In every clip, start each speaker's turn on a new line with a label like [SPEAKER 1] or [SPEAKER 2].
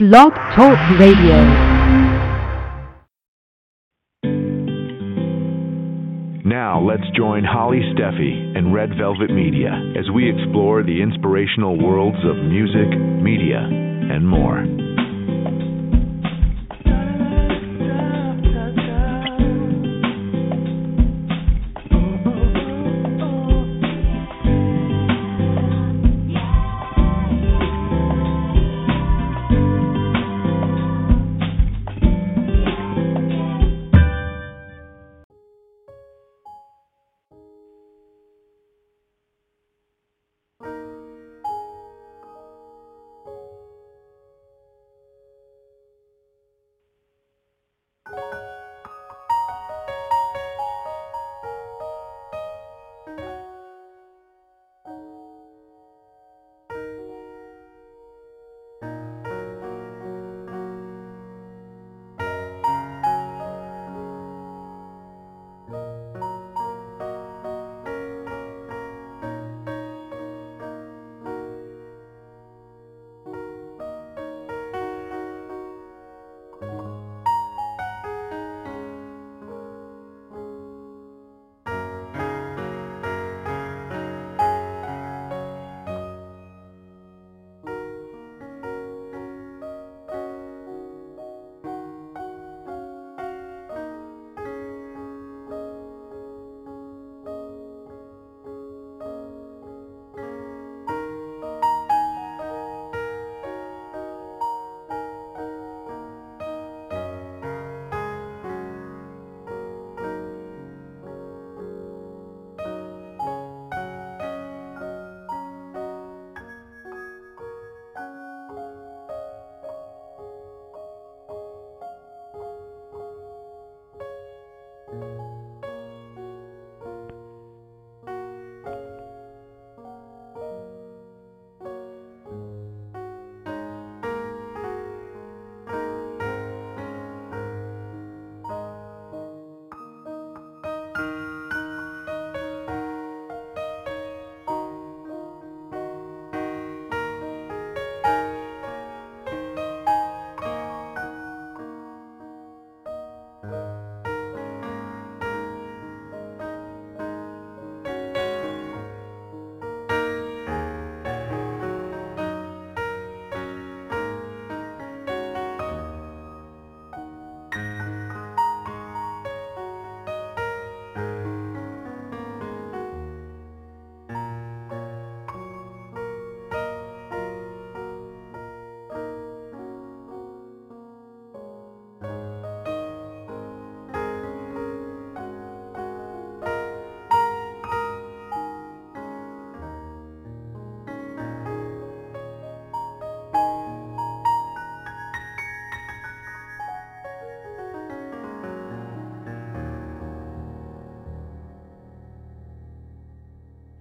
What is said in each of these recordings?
[SPEAKER 1] Blog Talk Radio.
[SPEAKER 2] Now, let's join Holly Stephey and Red Velvet Media as we explore the inspirational worlds of music, media, and more.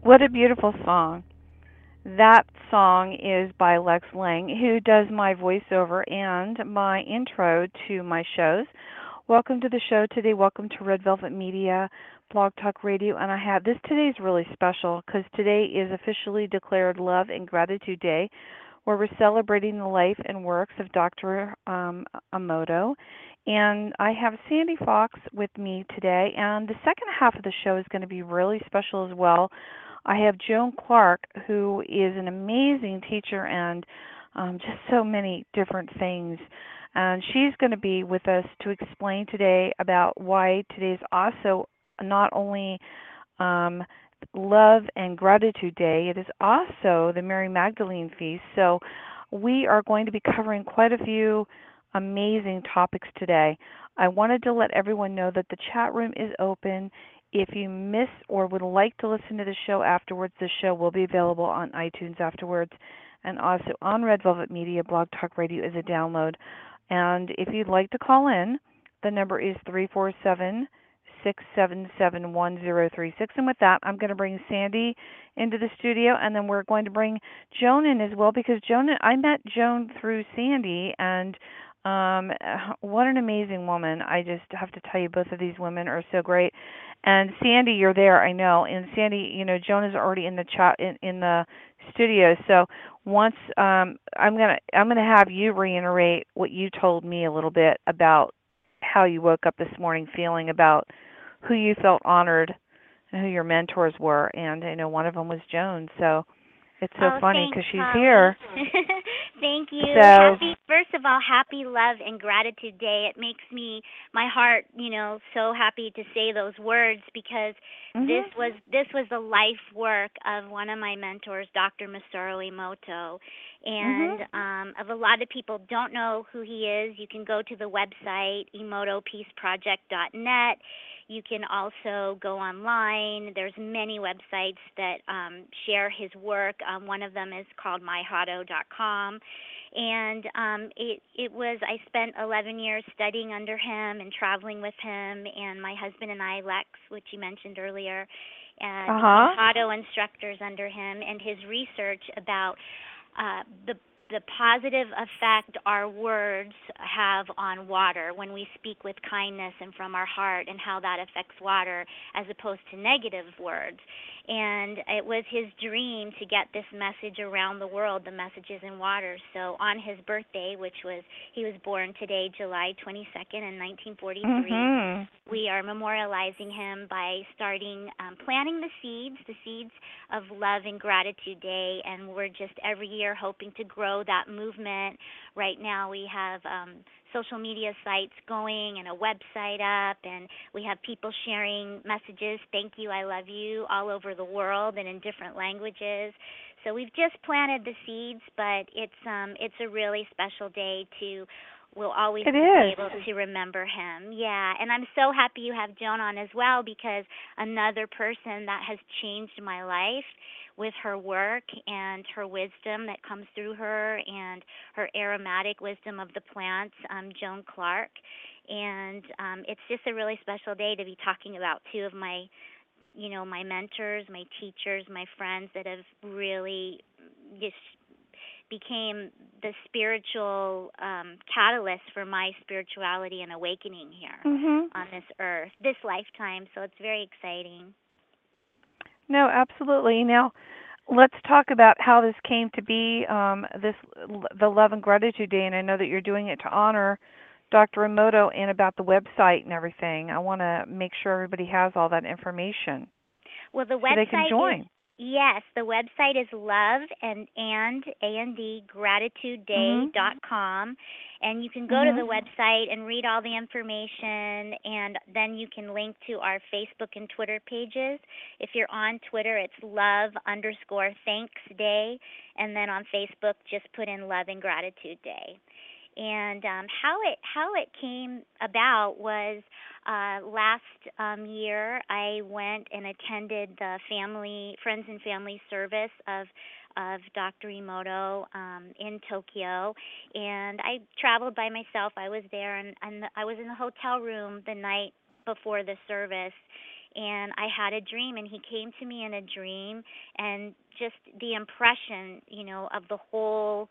[SPEAKER 3] What a beautiful song. That song is by Lex Lang, who does my voiceover and my intro to my shows. Welcome to the show today. Welcome to Red Velvet Media, Blog Talk Radio. And I have this today is really special because today is officially declared Love and Gratitude Day, where we're celebrating the life and works of Dr. Um, Emoto. And I have Sandy Fox with me today. And the second half of the show is going to be really special as well. I have Joan Clark, who is an amazing teacher and um, just so many different things. And she's going to be with us to explain today about why today is also not only um, Love and Gratitude Day, it is also the Mary Magdalene Feast. So we are going to be covering quite a few amazing topics today. I wanted to let everyone know that the chat room is open. If you miss or would like to listen to the show afterwards, the show will be available on iTunes afterwards and also on Red Velvet Media Blog Talk Radio as a download. And if you'd like to call in, the number is 347 677 1036. And with that, I'm going to bring Sandy into the studio, and then we're going to bring Joan in as well because Joan, I met Joan through Sandy, and Um, what an amazing woman! I just have to tell you, both of these women are so great. And Sandy, you're there, I know. And Sandy, you know, Joan is already in the chat in, in the studio. So once um, I'm gonna I'm gonna have you reiterate what you told me a little bit about how you woke up this morning, feeling about who you felt honored and who your mentors were. And I know one of them was Joan. So it's so
[SPEAKER 4] oh,
[SPEAKER 3] funny because she's
[SPEAKER 4] Holly.
[SPEAKER 3] here.
[SPEAKER 4] Thank you.
[SPEAKER 3] So-
[SPEAKER 4] happy first of all, happy love and gratitude day. It makes me my heart, you know, so happy to say those words because
[SPEAKER 3] Mhm.
[SPEAKER 4] this was this was the life work of one of my mentors, Dr. Masaru Emoto. And um if a lot of people don't know who he is, you can go to the website emotopeaceproject.net. You can also go online. There's many websites that um, share his work. Um, one of them is called myhado.com. And um, it it was I spent 11 years studying under him and traveling with him, and my husband and I, Lex, which you mentioned earlier, and
[SPEAKER 3] Uh-huh.
[SPEAKER 4] Hado instructors under him, and his research about uh, the the positive effect our words have on water when we speak with kindness and from our heart and how that affects water as opposed to negative words and it was his dream to get this message around the world the messages in water so on his birthday which was he was born today July 22nd in 1943
[SPEAKER 3] Mhm.
[SPEAKER 4] we are memorializing him by starting um, planting the seeds, the seeds of love and gratitude day, and we're just every year hoping to grow that movement. Right now, we have um, social media sites going and a website up, and we have people sharing messages, "Thank you, I love you," all over the world and in different languages. So we've just planted the seeds, but it's um, it's a really special day to we'll always
[SPEAKER 3] It
[SPEAKER 4] be
[SPEAKER 3] is.
[SPEAKER 4] able to remember him. Yeah, and I'm so happy you have Joan on as well because another person that has changed my life with her work and her wisdom that comes through her and her aromatic wisdom of the plants, um, Joan Clark. And um, it's just a really special day to be talking about two of my, you know, my mentors, my teachers, my friends that have really just became the spiritual um, catalyst for my spirituality and awakening here
[SPEAKER 3] Mhm.
[SPEAKER 4] on this earth, this lifetime. So it's very exciting.
[SPEAKER 3] No, absolutely. Now, let's talk about how this came to be. Um, this the Love and Gratitude Day, and I know that you're doing it to honor Dr. Emoto and about the website and everything. I want to make sure everybody has all that information
[SPEAKER 4] Well, the
[SPEAKER 3] so they can
[SPEAKER 4] is
[SPEAKER 3] join.
[SPEAKER 4] Yes, the website is love and and a n d gratitudeday dot com, and you can go to the
[SPEAKER 3] Mhm.
[SPEAKER 4] website and read all the information, and then you can link to our Facebook and Twitter pages. If you're on Twitter, it's love underscore thanks day, and then on Facebook, just put in love and gratitude day. And um, how it how it came about was uh, last um, year I went and attended the family friends and family service of of Dr. Emoto um, in Tokyo, and I traveled by myself. I was there, and, and I was in the hotel room the night before the service, and I had a dream, and he came to me in a dream, and just the impression, you know, of the whole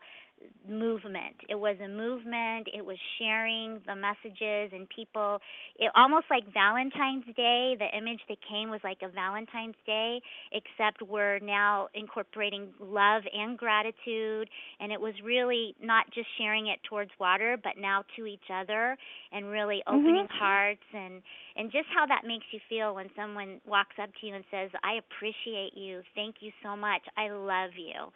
[SPEAKER 4] movement. It was a movement. It was sharing the messages and people. It almost like Valentine's Day. The image that came was like a Valentine's Day, except we're now incorporating love and gratitude. And it was really not just sharing it towards water, but now to each other, and really opening
[SPEAKER 3] Mhm.
[SPEAKER 4] hearts and and just how that makes you feel when someone walks up to you and says, "I appreciate you. Thank you so much. I love you."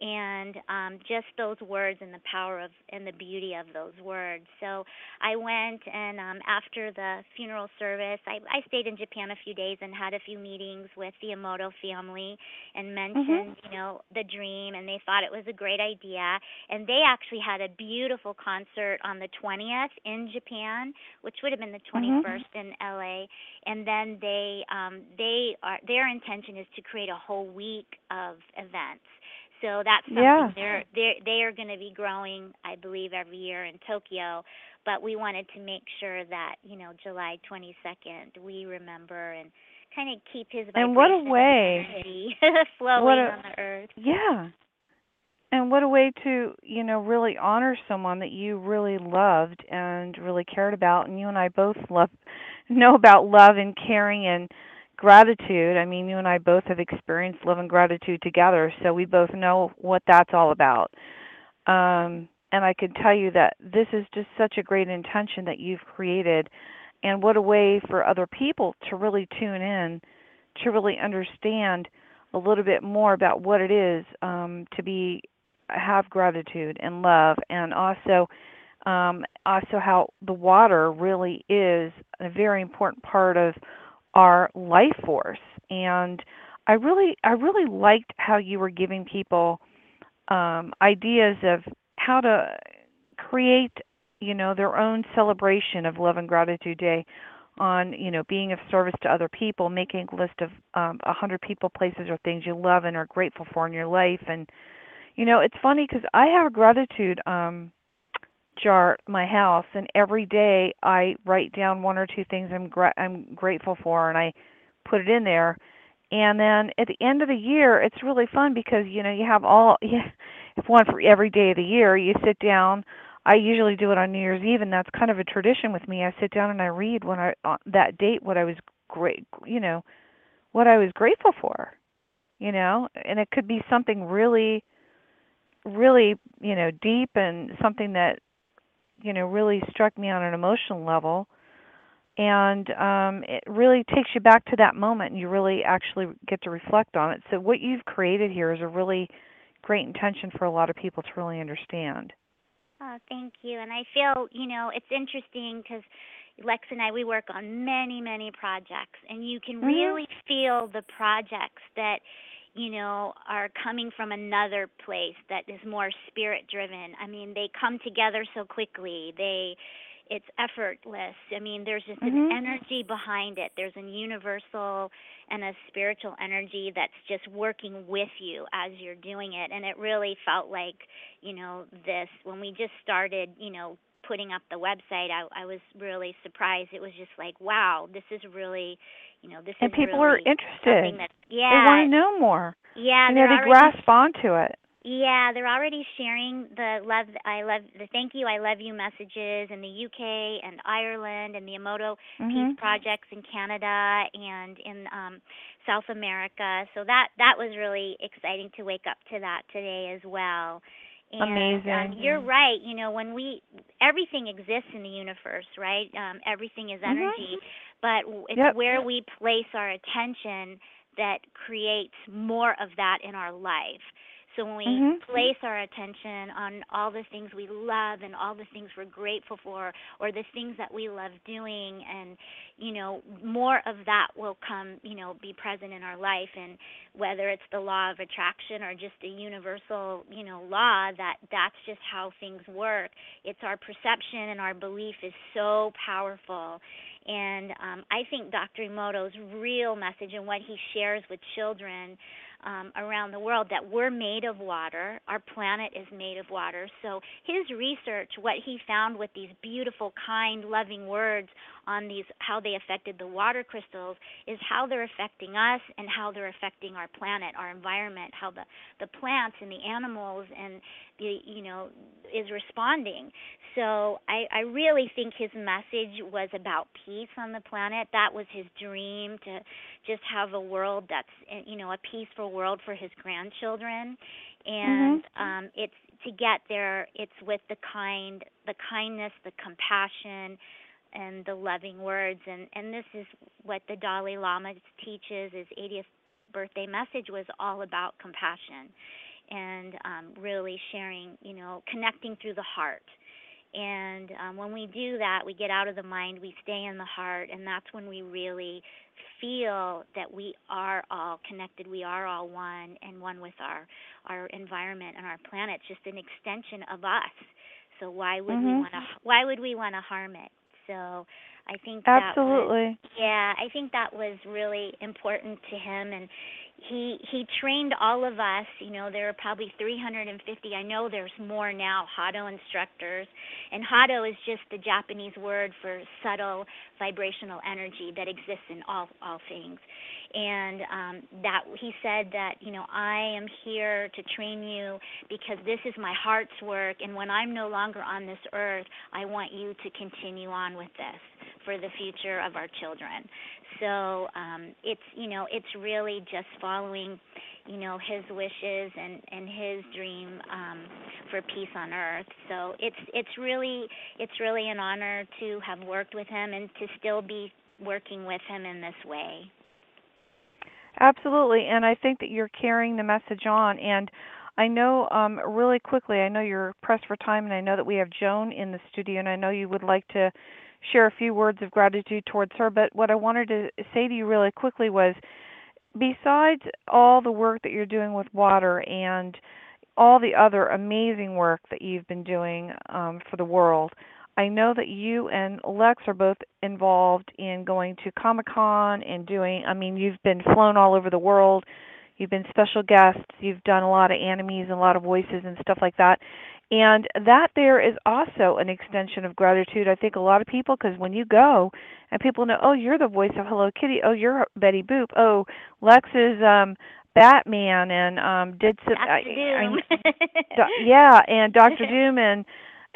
[SPEAKER 4] And um, just those words and the power of and the beauty of those words. So I went and um, after the funeral service, I, I stayed in Japan a few days and had a few meetings with the Emoto family and mentioned, you know, the dream, and they thought it was a great idea. And they actually had a beautiful concert on the 20th in Japan, which would have been the 21st in LA. And then they um, they are their intention is to create a whole week of events. So that's something
[SPEAKER 3] Yeah.
[SPEAKER 4] they're they're they are going to be growing, I believe, every year in Tokyo. But we wanted to make sure that you know July 22nd we remember and kind of keep his vibration
[SPEAKER 3] And what a way.
[SPEAKER 4] flowing
[SPEAKER 3] What a-
[SPEAKER 4] on the earth.
[SPEAKER 3] Yeah. and what a way to you know really honor someone that you really loved and really cared about and you and i both love know about love and caring and gratitude. I mean you and i both have experienced love and gratitude together so we both know what that's all about. Um and i can tell you that this is just such a great intention that you've created and what a way for other people to really tune in to really understand a little bit more about what it is um, to be have gratitude and love, and also um, also how the water really is a very important part of our life force. And I really I really liked how you were giving people um, ideas of how to create you know their own celebration of love and gratitude day on you know being of service to other people making a list of um, a um, hundred people places or things you love and are grateful for in your life and you know, it's funny because I have a gratitude um jar my house, and every day I write down one or two things I'm gra- I'm grateful for, and I put it in there. And then at the end of the year, it's really fun because you know you have all yeah, one for every day of the year. You sit down. I usually do it on New Year's Eve, and that's kind of a tradition with me. I sit down and I read when I on that date what I was great, you know, what I was grateful for, you know, and it could be something really really you know deep and something that you know really struck me on an emotional level. And um it really takes you back to that moment and you really actually get to reflect on it. So what you've created here is a really great intention for a lot of people to really understand.
[SPEAKER 4] Oh thank you. And i feel you know it's interesting because lex and i we work on many many projects. And you can mm-hmm. really feel the projects that you know, are coming from another place that is more spirit driven. I mean, they come together so quickly. They it's effortless. I mean, there's just mm-hmm. an energy behind it. There's a universal and a spiritual energy that's just working with you as you're doing it. And it really felt like, you know, this when we just started, you know, putting up the website, I, I was really surprised. It was just like, wow, this is really, you know, this
[SPEAKER 3] and
[SPEAKER 4] is
[SPEAKER 3] people
[SPEAKER 4] really
[SPEAKER 3] are interested.
[SPEAKER 4] That, yeah,
[SPEAKER 3] they want to know more.
[SPEAKER 4] Yeah,
[SPEAKER 3] know, they
[SPEAKER 4] already,
[SPEAKER 3] grasp onto it.
[SPEAKER 4] Yeah, they're already sharing the love. I love the thank you, I love you messages in the UK and Ireland and the Emoto
[SPEAKER 3] mm-hmm.
[SPEAKER 4] Peace projects in Canada and in um, South America. So that that was really exciting to wake up to that today as well. And,
[SPEAKER 3] Amazing.
[SPEAKER 4] Um, you're right. You know, when we everything exists in the universe, right? Um, everything is
[SPEAKER 3] mm-hmm.
[SPEAKER 4] energy, mm-hmm. But it's
[SPEAKER 3] yep.
[SPEAKER 4] where we place our attention that creates more of that in our life. So when we
[SPEAKER 3] mm-hmm.
[SPEAKER 4] place our attention on all the things we love and all the things we're grateful for or the things that we love doing and you know more of that will come, you know, be present in our life and whether it's the law of attraction or just a universal, you know, law that that's just how things work. It's our perception and our belief is so powerful and um, I think Dr. Emoto's real message and what he shares with children um, around the world that we're made of water. Our planet is made of water. So his research, what he found with these beautiful, kind, loving words on these how they affected the water crystals is how they're affecting us and how they're affecting our planet, our environment, how the the plants and the animals and the you know is responding. So I I really think his message was about peace on the planet. That was his dream to just have a world that's eh, you know a peaceful world for his grandchildren and
[SPEAKER 3] mm-hmm.
[SPEAKER 4] um it's to get there it's with the kind the kindness the compassion and the loving words and and this is what the Dalai Lama teaches his 80th birthday message was all about compassion and um really sharing you know connecting through the heart and um, when we do that, we get out of the mind, we stay in the heart, and that's when we really feel that we are all connected, we are all one, and one with our our environment and our planet. It's just an extension of us. So why would
[SPEAKER 3] mm-hmm.
[SPEAKER 4] we want to? Why would we want to harm it? So I think
[SPEAKER 3] absolutely.
[SPEAKER 4] Was, yeah, I think that was really important to him, and he he trained all of us you know there are probably 350 i know there's more now hado instructors and hado is just the japanese word for subtle vibrational energy that exists in all all things and um that he said that you know i am here to train you because this is my heart's work and when i'm no longer on this earth i want you to continue on with this for the future of our children. So um it's you know it's really just following you know his wishes and and his dream um for peace on earth. So it's it's really it's really an honor to have worked with him and to still be working with him in this way
[SPEAKER 3] Absolutely, and I think that you're carrying the message on. And I know, um, really quickly, I know you're pressed for time, and I know that we have Joan in the studio, and I know you would like to share a few words of gratitude towards her. But what I wanted to say to you really quickly was besides all the work that you're doing with water and all the other amazing work that you've been doing um, for the world, I know that you and Lex are both involved in going to Comic Con and doing, I mean, you've been flown all over the world. You've been special guests. You've done a lot of animes and a lot of voices and stuff like that. And that there is also an extension of gratitude. I think a lot of people, because when you go and people know, oh, you're the voice of Hello Kitty. Oh, you're Betty Boop. Oh, Lex is um Batman and um did some. I,
[SPEAKER 4] Doom.
[SPEAKER 3] I, yeah, and Doctor Doom and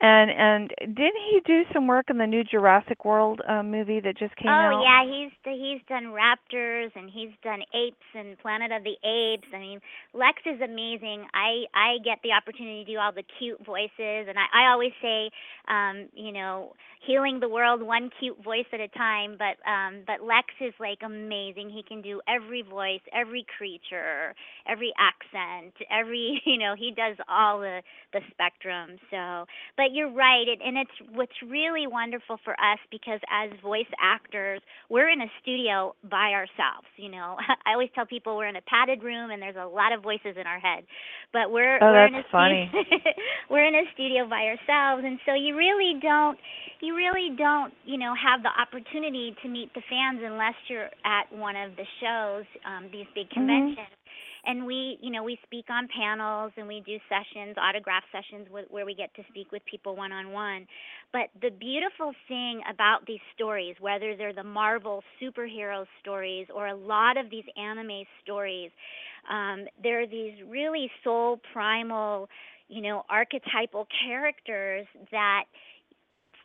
[SPEAKER 3] and and didn't he do some work in the new Jurassic World uh, movie that just came out?
[SPEAKER 4] Oh yeah, he's he's done raptors and he's done apes and Planet of the Apes. I mean, Lex is amazing. I I get the opportunity to do all the cute voices, and I I always say, um, you know, healing the world one cute voice at a time. But um, but Lex is like amazing. He can do every voice, every creature, every accent, every you know, he does all the the spectrum. So, but you're right, it, and it's what's really wonderful for us because as voice actors, we're in a studio by ourselves. You know, I always tell people we're in a padded room and there's a lot of voices in our head, but we're
[SPEAKER 3] Oh,
[SPEAKER 4] we're in a
[SPEAKER 3] funny.
[SPEAKER 4] studio, we're in a studio by ourselves, and so you really don't you really don't you know have the opportunity to meet the fans unless you're at one of the shows, um, these big
[SPEAKER 3] Mm-hmm.
[SPEAKER 4] And we you know we speak on panels and we do sessions autograph sessions where we get to speak with people one on one but the beautiful thing about these stories whether they're the marvel superhero stories or a lot of these anime stories um there are these really soul primal you know archetypal characters that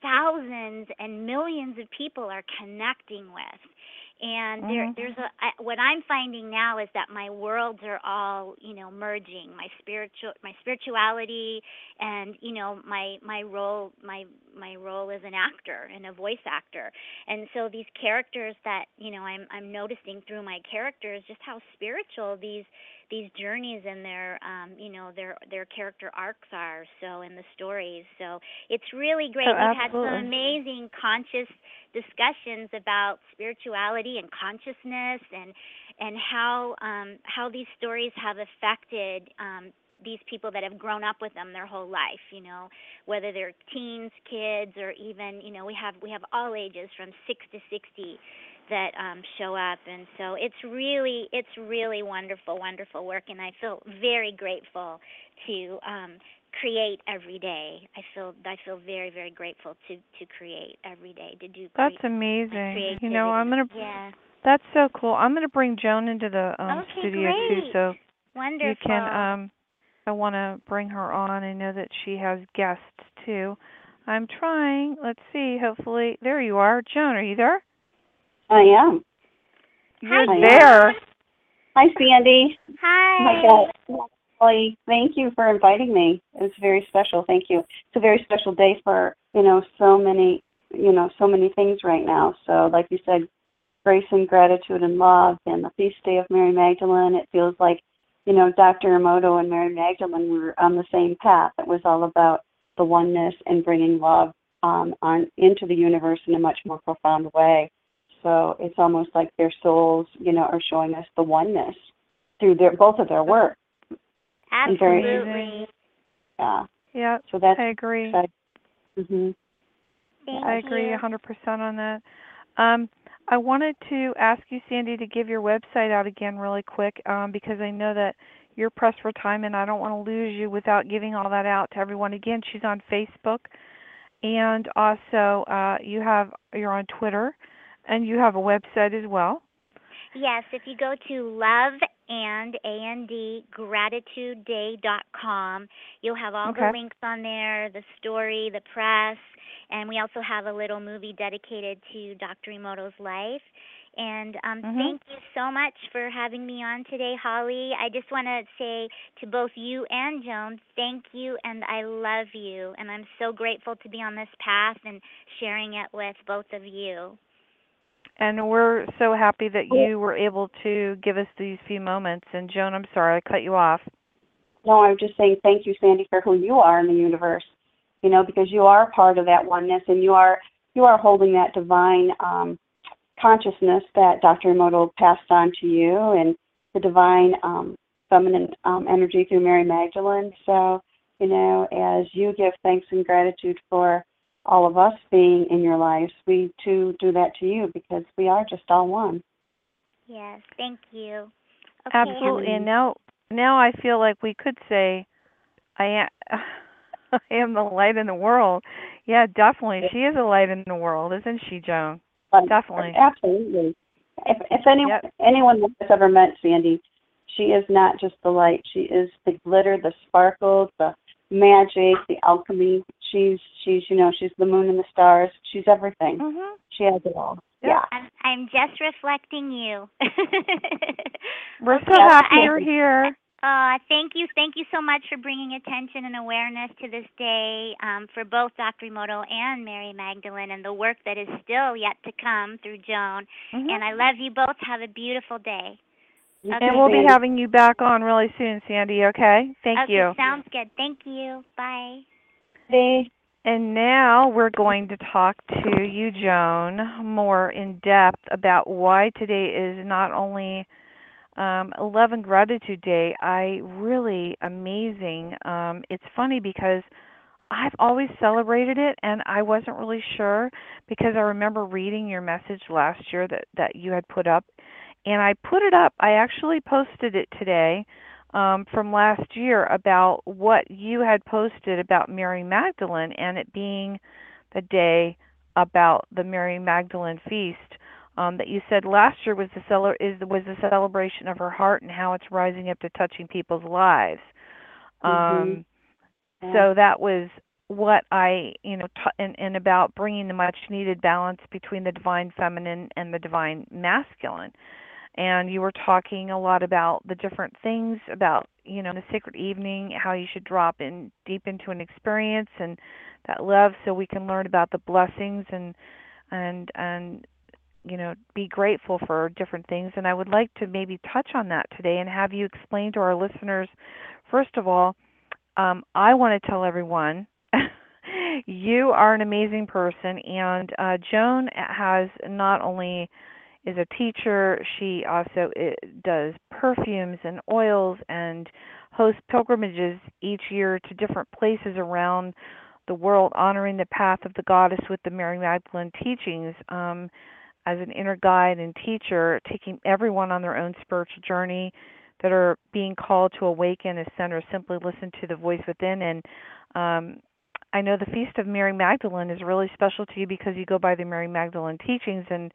[SPEAKER 4] thousands and millions of people are connecting with and there
[SPEAKER 3] Mhm.
[SPEAKER 4] there's a I, what i'm finding now is that my worlds are all you know merging. My spiritual my spirituality and you know my my role my my role as an actor and a voice actor. And so these characters that you know i'm i'm noticing through my characters just how spiritual these these journeys and their um you know their their character arcs are so in the stories. So it's really great.
[SPEAKER 3] Oh,
[SPEAKER 4] we've had some amazing conscious discussions about spirituality and consciousness and and how um how these stories have affected um these people that have grown up with them their whole life you know whether they're teens kids or even you know we have we have all ages from 6 to 60 that um show up. And so it's really it's really wonderful wonderful work. And I feel very grateful to um create every day. I feel I feel very very grateful to to create every day to do
[SPEAKER 3] That's
[SPEAKER 4] cre-
[SPEAKER 3] amazing. You know, I'm gonna.
[SPEAKER 4] yeah
[SPEAKER 3] That's so cool. I'm gonna bring Joan into the um,
[SPEAKER 4] Okay,
[SPEAKER 3] studio too,
[SPEAKER 4] great.
[SPEAKER 3] so
[SPEAKER 4] wonderful.
[SPEAKER 3] you can. Um, I want to bring her on. I know that she has guests too. I'm trying. Let's see. Hopefully, there you are, Joan. Are you there?
[SPEAKER 5] I am.
[SPEAKER 3] You're
[SPEAKER 5] Hi.
[SPEAKER 3] there.
[SPEAKER 5] Hi, Sandy. Oh
[SPEAKER 4] Hi.
[SPEAKER 5] my God. Thank you for inviting me. It's very special. Thank you. It's a very special day for, you know, so many, you know, so many things right now. So, like you said, grace and gratitude and love and the feast day of Mary Magdalene. It feels like, you know, Dr. Emoto and Mary Magdalene were on the same path. It was all about the oneness and bringing love um, on into the universe in a much more profound way. So it's almost like their souls, you know, are showing us the oneness through their both of their work.
[SPEAKER 4] Absolutely.
[SPEAKER 5] Yeah.
[SPEAKER 3] Yeah,
[SPEAKER 5] So that's
[SPEAKER 3] I agree.
[SPEAKER 5] hmm
[SPEAKER 4] Thank
[SPEAKER 3] I agree
[SPEAKER 4] you.
[SPEAKER 3] 100% on that. Um, I wanted to ask you, Sandy, to give your website out again really quick um, because I know that you're pressed for time and I don't want to lose you without giving all that out to everyone. Again, she's on Facebook and also uh, you have you're on Twitter and you have a website as well.
[SPEAKER 4] Yes, if you go to love and you'll have all
[SPEAKER 3] Okay.
[SPEAKER 4] the links on there, the story, the press, and we also have a little movie dedicated to Dr. Emoto's life. And um,
[SPEAKER 3] Mhm.
[SPEAKER 4] thank you so much for having me on today, Holly. I just want to say to both you and Joan, thank you and I love you. And I'm so grateful to be on this path and sharing it with both of you.
[SPEAKER 3] And we're so happy that you were able to give us these few moments. And Joan, I'm sorry I cut you off.
[SPEAKER 5] No, I'm just saying thank you, Sandy, for who you are in the universe. You know, because you are part of that oneness, and you are you are holding that divine um, consciousness that Dr. Emoto passed on to you, and the divine um, feminine um, energy through Mary Magdalene. So, you know, as you give thanks and gratitude for all of us being in your lives, we too do that to you because we are just all one.
[SPEAKER 4] Yes, thank you. Okay,
[SPEAKER 3] Absolutely. And now now I feel like we could say I am I am the light in the world. Yeah, definitely. She is a light in the world, isn't she, Joan?
[SPEAKER 5] Um,
[SPEAKER 3] Definitely.
[SPEAKER 5] Absolutely. If if anyone
[SPEAKER 3] Yep.
[SPEAKER 5] anyone that's ever met Sandy, she is not just the light. She is the glitter, the sparkle, the magic, the alchemy. She's she's you know she's the moon and the stars. She's everything.
[SPEAKER 3] Mhm.
[SPEAKER 5] She has it all. Yeah.
[SPEAKER 4] I'm, I'm just reflecting you.
[SPEAKER 3] We're so happy you're here.
[SPEAKER 4] Uh, thank you, thank you so much for bringing attention and awareness to this day um, for both Dr. Emoto and Mary Magdalene and the work that is still yet to come through Joan.
[SPEAKER 3] Mhm.
[SPEAKER 4] And I love you both. Have a beautiful day. Okay.
[SPEAKER 3] And we'll be having you back on really soon, Sandy, okay? Thank
[SPEAKER 4] okay,
[SPEAKER 3] you.
[SPEAKER 4] sounds good. Thank you. Bye.
[SPEAKER 3] And now we're going to talk to you, Joan, more in depth about why today is not only um, 11 Gratitude Day. I really amazing. Um, it's funny because I've always celebrated it, and I wasn't really sure because I remember reading your message last year that that you had put up, and I put it up. I actually posted it today um, from last year about what you had posted about Mary Magdalene and it being the day about the Mary Magdalene feast. Um, that you said last year was the cele- is was the celebration of her heart and how it's rising up to touching people's lives. Um,
[SPEAKER 5] Mhm. Yeah.
[SPEAKER 3] So that was what I, you know, t- and, and about bringing the much needed balance between the divine feminine and the divine masculine. And you were talking a lot about the different things about, you know, the sacred evening, how you should drop in deep into an experience and that love so we can learn about the blessings and and and you know, be grateful for different things. And I would like to maybe touch on that today and have you explain to our listeners first of all, um, I want to tell everyone you are an amazing person, and uh, Joan has not only is a teacher, she also uh, does perfumes and oils and hosts pilgrimages each year to different places around the world, honoring the path of the goddess with the Mary Magdalene teachings. Um, as an inner guide and teacher, taking everyone on their own spiritual journey that are being called to awaken, ascend, or simply listen to the voice within. And um, I know the Feast of Mary Magdalene is really special to you because you go by the Mary Magdalene teachings. And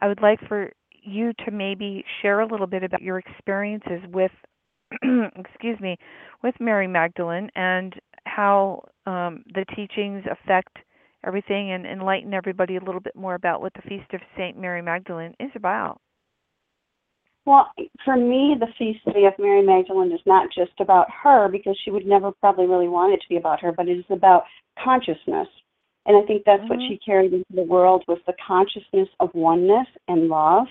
[SPEAKER 3] I would like for you to maybe share a little bit about your experiences with, excuse me, with Mary Magdalene and how um, the teachings affect everything and enlighten everybody a little bit more about what the Feast of Saint Mary Magdalene is about.
[SPEAKER 5] Well, for me, the feast day of Mary Magdalene is not just about her because she would never probably really want it to be about her, but it is about consciousness. And I think that's what
[SPEAKER 3] Mhm.
[SPEAKER 5] she carried into the world was the consciousness of oneness and love,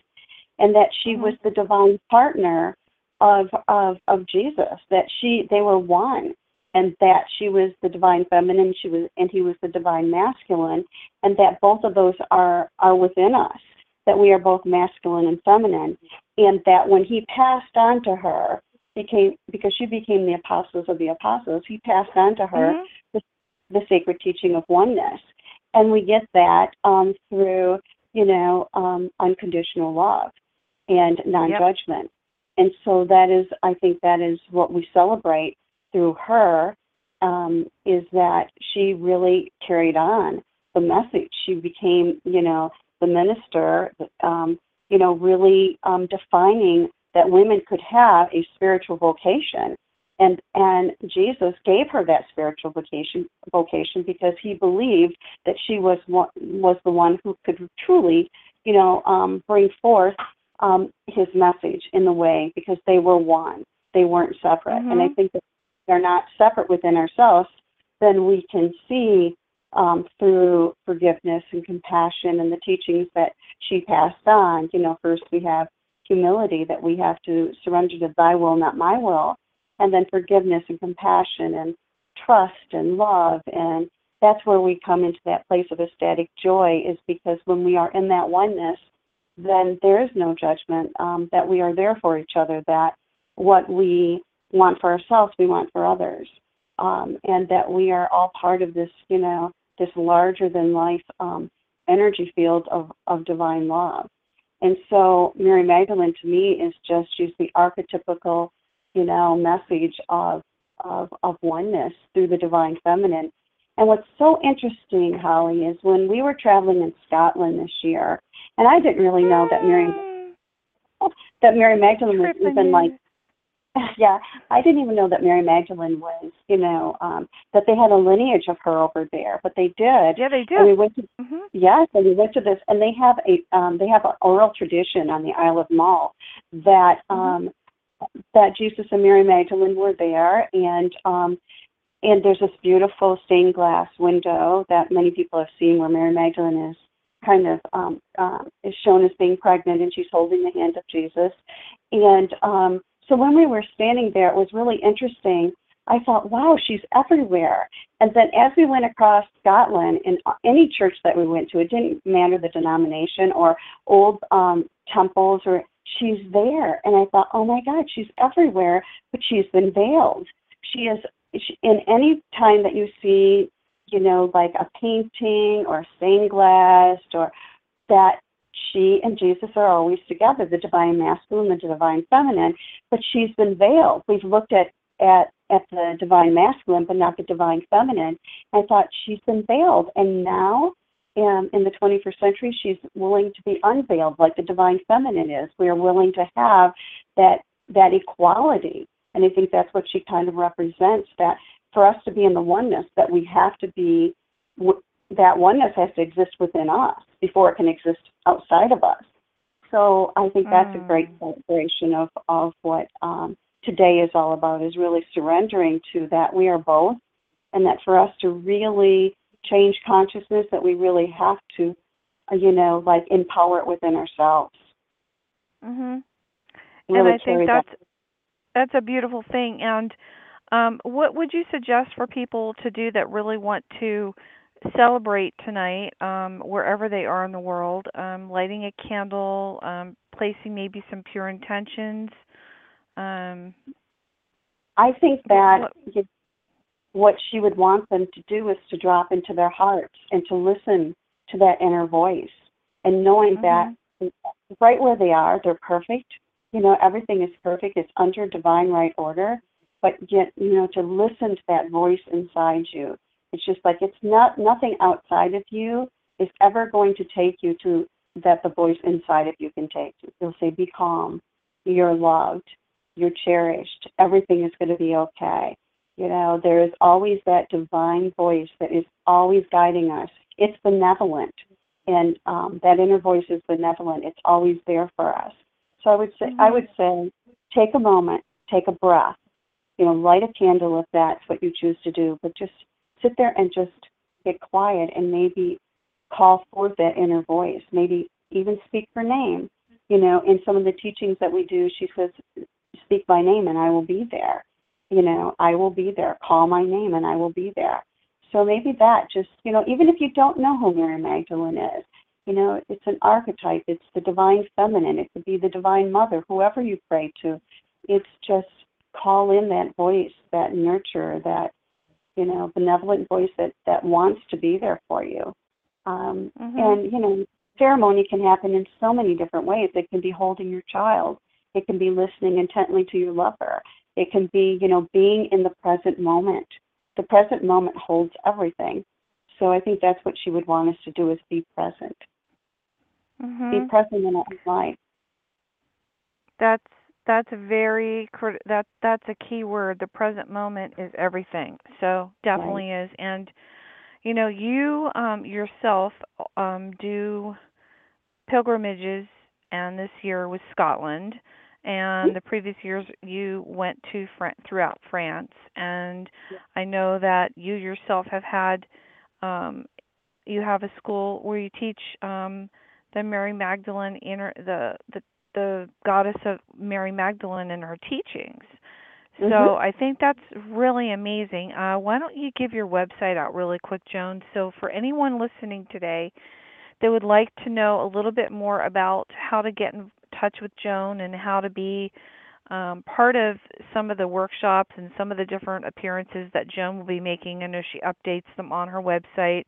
[SPEAKER 5] and that she
[SPEAKER 3] Mhm.
[SPEAKER 5] was the divine partner of of of Jesus. That she they were one, and that she was the divine feminine, she was and he was the divine masculine, and that both of those are are within us. That we are both masculine and feminine, and that when he passed on to her became because she became the apostles of the apostles he passed on to her
[SPEAKER 3] Mhm.
[SPEAKER 5] the sacred teaching of oneness and we get that um, through you know, um, unconditional love and non-judgment. Yep. And so that is, I think, that is what we celebrate through her. Um, is that she really carried on the message? She became, you know, the minister, um, you know, really um, defining that women could have a spiritual vocation and and Jesus gave her that spiritual vocation vocation because he believed that she was one, was the one who could truly, you know, um, bring forth um, his message in the way because they were one. They weren't separate, mm-hmm. and I mm-hmm. think that they're not separate within ourselves. Then we can see um, through forgiveness and compassion and the teachings that she passed on. You know, first we have humility that we have to surrender to Thy will, not my will and then forgiveness and compassion and trust and love. And that's where we come into that place of ecstatic joy is because when we are in that oneness then there is no judgment um, that we are there for each other that what we want for ourselves we want for others. Um, and that we are all part of this you know this larger than life um, energy field of, of divine love. And so mary magdalene to me is just she's the archetypical you know, message of, of, of oneness through the divine feminine. And what's so interesting, Holly, is when we were traveling in Scotland this year, and I didn't really know that Mary that Mary Magdalene was even like yeah, I didn't even know that Mary Magdalene was, you know, um, that they had a lineage of her over there, but they did.
[SPEAKER 3] Yeah, they did.
[SPEAKER 5] And we went to mm-hmm. yes, and we went to this, and they have a um, they have an oral tradition on the Isle of Mull that mm-hmm. um, that Jesus and Mary Magdalene were there, and um, and there's this beautiful stained glass window that many people have seen where Mary Magdalene is kind of um, uh, is shown as being pregnant, and she's holding the hand of Jesus. And um, so when we were standing there, it was really interesting. I thought, wow, she's everywhere. And then as we went across Scotland, in any church that we went to, it didn't matter the denomination or old um, temples or she's there. And I thought, oh my God, she's everywhere, but she's been veiled. She is in any time that you see, you know, like a painting or stained glass or that she and Jesus are always together, the divine masculine, the divine feminine, but she's been veiled. We've looked at at at the divine masculine, but not the divine feminine. I thought she's been veiled, and now um, in the 21st century, she's willing to be unveiled like the divine feminine is. We are willing to have that that equality, and I think that's what she kind of represents. That for us to be in the oneness, that we have to be that oneness has to exist within us before it can exist outside of us. So I think that's mm. a great mm. celebration of of what um, today is all about. Is really surrendering to that we are both, and that for us to really change consciousness that we really have to, uh, you know, like empower it within ourselves.
[SPEAKER 3] Mhm. Really and I think that's that. that's a beautiful thing. And um, what would you suggest for people to do that really want to celebrate tonight, um, wherever they are in the world? Um, lighting a candle, um, placing maybe some pure intentions. Um,
[SPEAKER 5] I think that what, what she would want them to do is to drop into their hearts and to listen to that inner voice and knowing mm-hmm. that right where they are, they're perfect. You know, everything is perfect. It's under divine right order. But yet, you know, to listen to that voice inside you. It's just like it's not nothing outside of you is ever going to take you to that the voice inside of you can take you. It'll say, Be calm, you're loved, you're cherished, everything is going to be okay. You know, there is always that divine voice that is always guiding us. It's benevolent, and um, that inner voice is benevolent. It's always there for us. So I would say, mm-hmm. I would say, take a moment, take a breath. You know, light a candle if that's what you choose to do, but just sit there and just get quiet and maybe call forth that inner voice. Maybe even speak her name. You know, in some of the teachings that we do, she says, "Speak my name, and I will be there." You know, I will be there. Call my name and I will be there. So maybe that just, you know, even if you don't know who Mary Magdalene is, you know, it's an archetype. It's the divine feminine. It could be the divine mother, whoever you pray to. It's just call in that voice, that nurture, that, you know, benevolent voice that, that wants to be there for you. Um, mm-hmm. And, you know, ceremony can happen in so many different ways. It can be holding your child. It can be listening intently to your lover. It can be, you know, being in the present moment. The present moment holds everything. So I think that's what she would want us to do is be present.
[SPEAKER 3] Mm-hmm.
[SPEAKER 5] Be present in our life.
[SPEAKER 3] That's that's a very that that's a key word. The present moment is everything. So definitely right. is. And you know, you um, yourself um, do pilgrimages, and this year was Scotland, and the previous years you went to Fran- throughout France. And I know that you yourself have had um, you have a school where you teach um, the Mary Magdalene inner the the the goddess of Mary Magdalene and her teachings. Mm-hmm. So I think that's really amazing. Uh, why don't you give your website out really quick, Joan? So for anyone listening today that would like to know a little bit more about how to get touch with Joan and how to be um, part of some of the workshops and some of the different appearances that Joan will be making. I know she updates them on her website.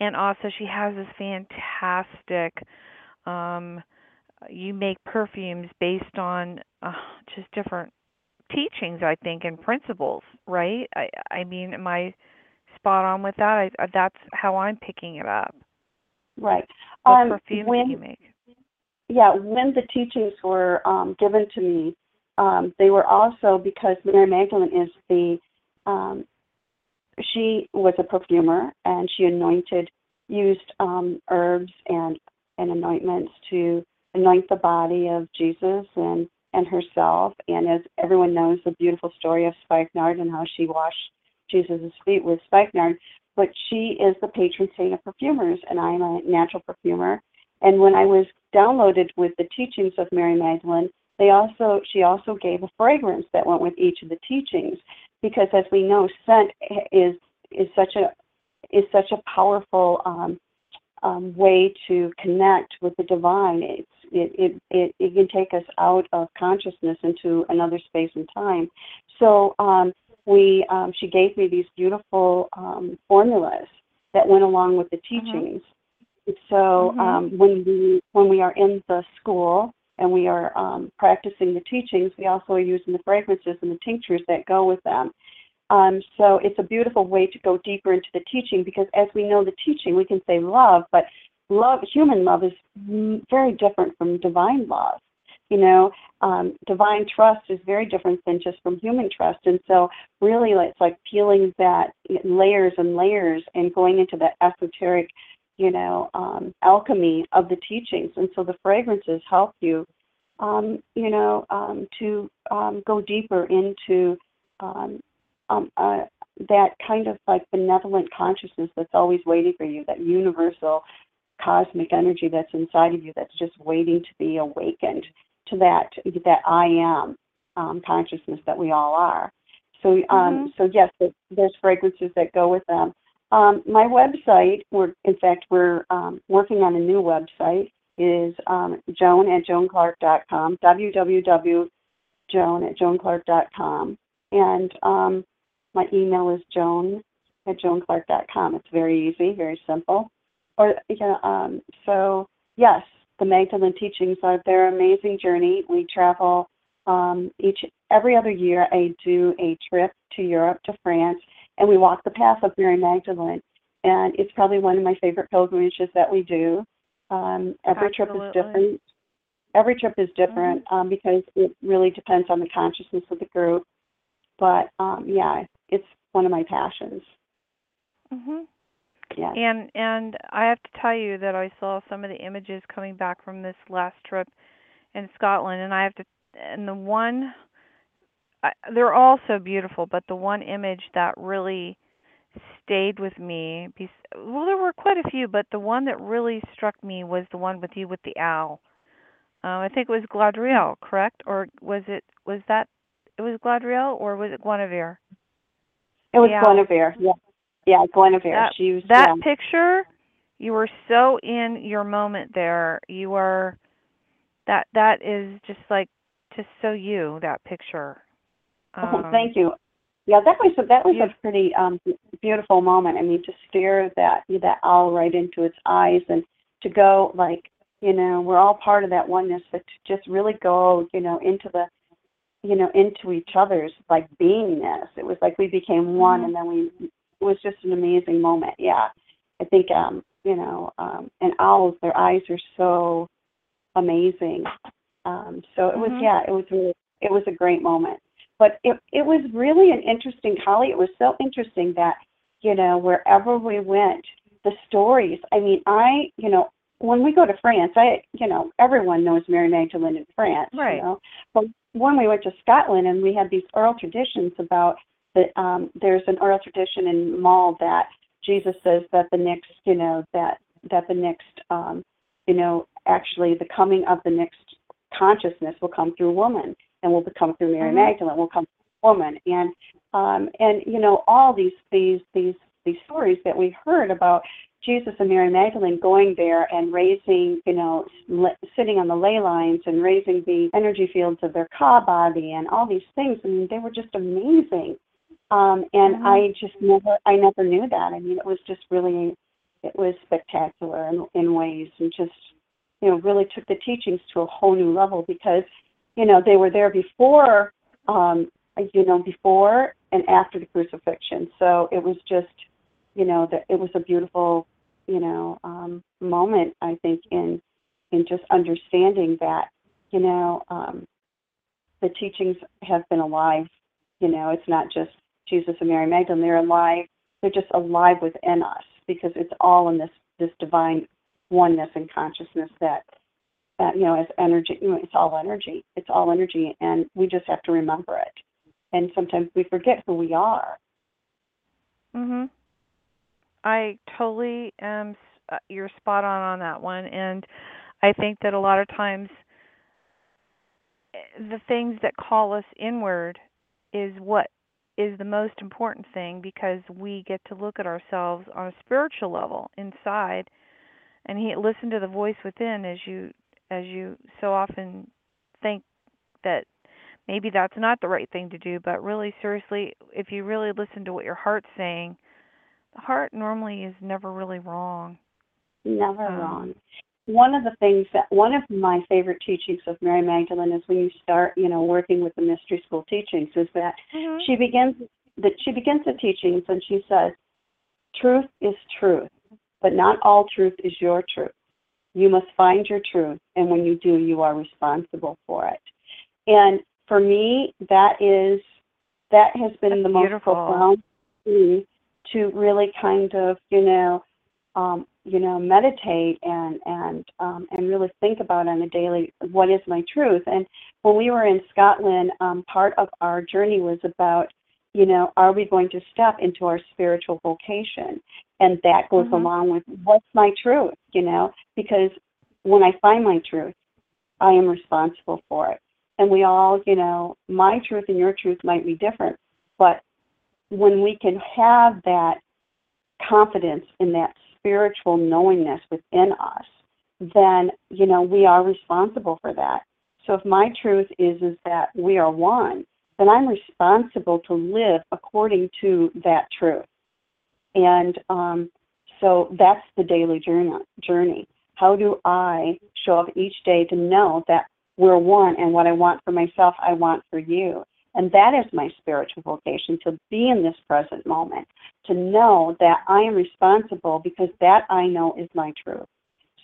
[SPEAKER 3] And also, she has this fantastic um, you make perfumes based on uh, just different teachings i think and principles right? I i mean am i spot on with that? I, that's how i'm picking it up.
[SPEAKER 5] Right.
[SPEAKER 3] What
[SPEAKER 5] um,
[SPEAKER 3] perfumes
[SPEAKER 5] when,
[SPEAKER 3] do you make
[SPEAKER 5] yeah when the teachings were um, given to me um, they were also because mary magdalene is the um, she was a perfumer and she anointed used um, herbs and and anointments to anoint the body of Jesus and and herself. And as everyone knows, the beautiful story of spikenard and how she washed Jesus' feet with spikenard. But she is the patron saint of perfumers, and I am a natural perfumer. And when I was downloaded with the teachings of Mary Magdalene, they also she also gave a fragrance that went with each of the teachings, because as we know, scent is is such a is such a powerful um, um, way to connect with the divine. It's it, it, it, it can take us out of consciousness into another space and time. So um, we, um, she gave me these beautiful um, formulas that went along with the mm-hmm. teachings. Mm-hmm. So mm-hmm. Um, when we when we are in the school and we are um, practicing the teachings, we also are using the fragrances and the tinctures that go with them. Um, so it's a beautiful way to go deeper into the teaching because as we know the teaching, we can say love, but love, human love, is very different from divine love. You know, um, divine trust is very different than just from human trust, and so really, it's like peeling that layers and layers and going into that esoteric, you know, um, alchemy of the teachings. And so the fragrances help you, um, you know, um, to um, go deeper into um, um, uh, that kind of like benevolent consciousness that's always waiting for you, that universal cosmic energy that's inside of you that's just waiting to be awakened to that that I am um, consciousness that we all are. So um, mm-hmm. so yes, there's fragrances that go with them. Um, my website, we're in fact we're um, working on a new website is um, joan at joanclark.com, www.joan at joanclark.com, and um, my email is joan at joanclark.com. It's very easy, very simple or yeah, um, so yes, the Magdalene teachings are their amazing journey. We travel um, each every other year. I do a trip to Europe to France, and we walk the path of Mary Magdalene. And it's probably one of my favorite pilgrimages that we do. Um, every
[SPEAKER 3] Absolutely.
[SPEAKER 5] trip is different. Every trip is different
[SPEAKER 3] mm-hmm.
[SPEAKER 5] um, because it really depends on the consciousness of the group. But um, yeah, it's one of my passions.
[SPEAKER 3] Mhm.
[SPEAKER 5] Yes.
[SPEAKER 3] And and I have to tell you that I saw some of the images coming back from this last trip in Scotland, and I have to and the one I, they're all so beautiful, but the one image that really stayed with me well there were quite a few but the one that really struck me was the one with you with the owl uh, i think it was Galadriel, correct or was it was that it was Galadriel, or was it Guinevere
[SPEAKER 5] it was Guinevere yeah yeah, Guinevere.
[SPEAKER 3] That,
[SPEAKER 5] she was
[SPEAKER 3] that
[SPEAKER 5] yeah.
[SPEAKER 3] picture. You were so in your moment there. You were that that is just like just so you that picture.
[SPEAKER 5] Um, oh, thank you. Yeah, that was a, that was a pretty um, beautiful moment. I mean, to stare that that owl right into its eyes and to go like you know we're all part of that oneness but to just really go you know into the you know into each other's like beingness it was like we became one
[SPEAKER 3] Mhm.
[SPEAKER 5] and then we it was just an amazing moment yeah i think um you know um and owls their eyes are so amazing um so it was
[SPEAKER 3] Mhm.
[SPEAKER 5] yeah it was really it was a great moment but it it was really an interesting holly it was so interesting that you know wherever we went the stories i mean i you know when we go to france i you know everyone knows mary magdalene in france
[SPEAKER 3] Right.
[SPEAKER 5] you know but when we went to scotland and we had these oral traditions about the um there's an oral tradition in Mull that jesus says that the next you know that that the next um you know actually the coming of the next consciousness will come through woman and will come through Mary
[SPEAKER 3] Mhm.
[SPEAKER 5] Magdalene will come through woman and um and you know all these these these these stories that we heard about Jesus and Mary Magdalene going there and raising, you know, sitting on the ley lines and raising the energy fields of their Ka body and all these things. I mean, they were just amazing. Um, and
[SPEAKER 3] Mhm.
[SPEAKER 5] I just never, I never knew that. I mean, it was just really, it was spectacular in, in ways, and just, you know, really took the teachings to a whole new level because, you know, they were there before, um, you know, before and after the crucifixion. So it was just, you know, that it was a beautiful, you know, um, moment. I think in in just understanding that, you know, um, the teachings have been alive. You know, it's not just Jesus and Mary Magdalene; they're alive. They're just alive within us because it's all in this this divine oneness and consciousness that that you know as energy. You know, it's all energy. It's all energy, and we just have to remember it. And sometimes we forget who we are.
[SPEAKER 3] Mhm. I totally am. Uh, you're spot on on that one, and I think that a lot of times eh, the things that call us inward is what is the most important thing because we get to look at ourselves on a spiritual level inside and he listen to the voice within as you as you so often think that maybe that's not the right thing to do but really seriously if you really listen to what your heart's saying the heart normally is never really wrong
[SPEAKER 5] Never
[SPEAKER 3] Um,
[SPEAKER 5] wrong. One of the things that one of my favorite teachings of Mary Magdalene is when you start, you know, working with the mystery school teachings is that
[SPEAKER 3] Mhm.
[SPEAKER 5] she begins that she begins the teachings and she says, Truth is truth, but not all truth is your truth. You must find your truth, and when you do, you are responsible for it. And for me, that is that has been
[SPEAKER 3] That's
[SPEAKER 5] the most
[SPEAKER 3] beautiful.
[SPEAKER 5] profound thing to really kind of, you know, um, you know, meditate and and um, and really think about on a daily what is my truth. And when we were in Scotland, um, part of our journey was about, you know, are we going to step into our spiritual vocation? And that goes
[SPEAKER 3] Mhm.
[SPEAKER 5] along with what's my truth, you know, because when I find my truth, I am responsible for it. And we all, you know, my truth and your truth might be different, but when we can have that confidence in that spiritual knowingness within us, then you know we are responsible for that. So if my truth is is that we are one, then I'm responsible to live according to that truth. And um, so that's the daily journey. Journey. How do I show up each day to know that we're one, and what I want for myself, I want for you. And that is my spiritual vocation to be in this present moment, to know that I am responsible because that I know is my truth.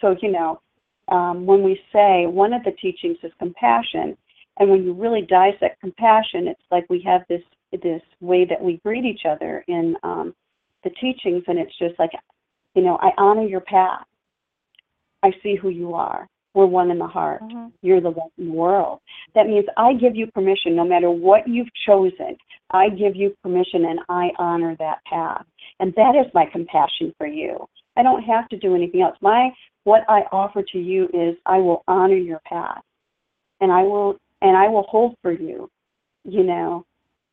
[SPEAKER 5] So, you know, um, when we say one of the teachings is compassion, and when you really dissect compassion, it's like we have this this way that we greet each other in um, the teachings, and it's just like, you know, I honor your path. I see who you are. We're one in the heart.
[SPEAKER 3] Mhm.
[SPEAKER 5] You're the light in the world. That means I give you permission, no matter what you've chosen, I give you permission and I honor that path. And that is my compassion for you. I don't have to do anything else. My what I offer to you is I will honor your path. And I will and I will hold for you, you know,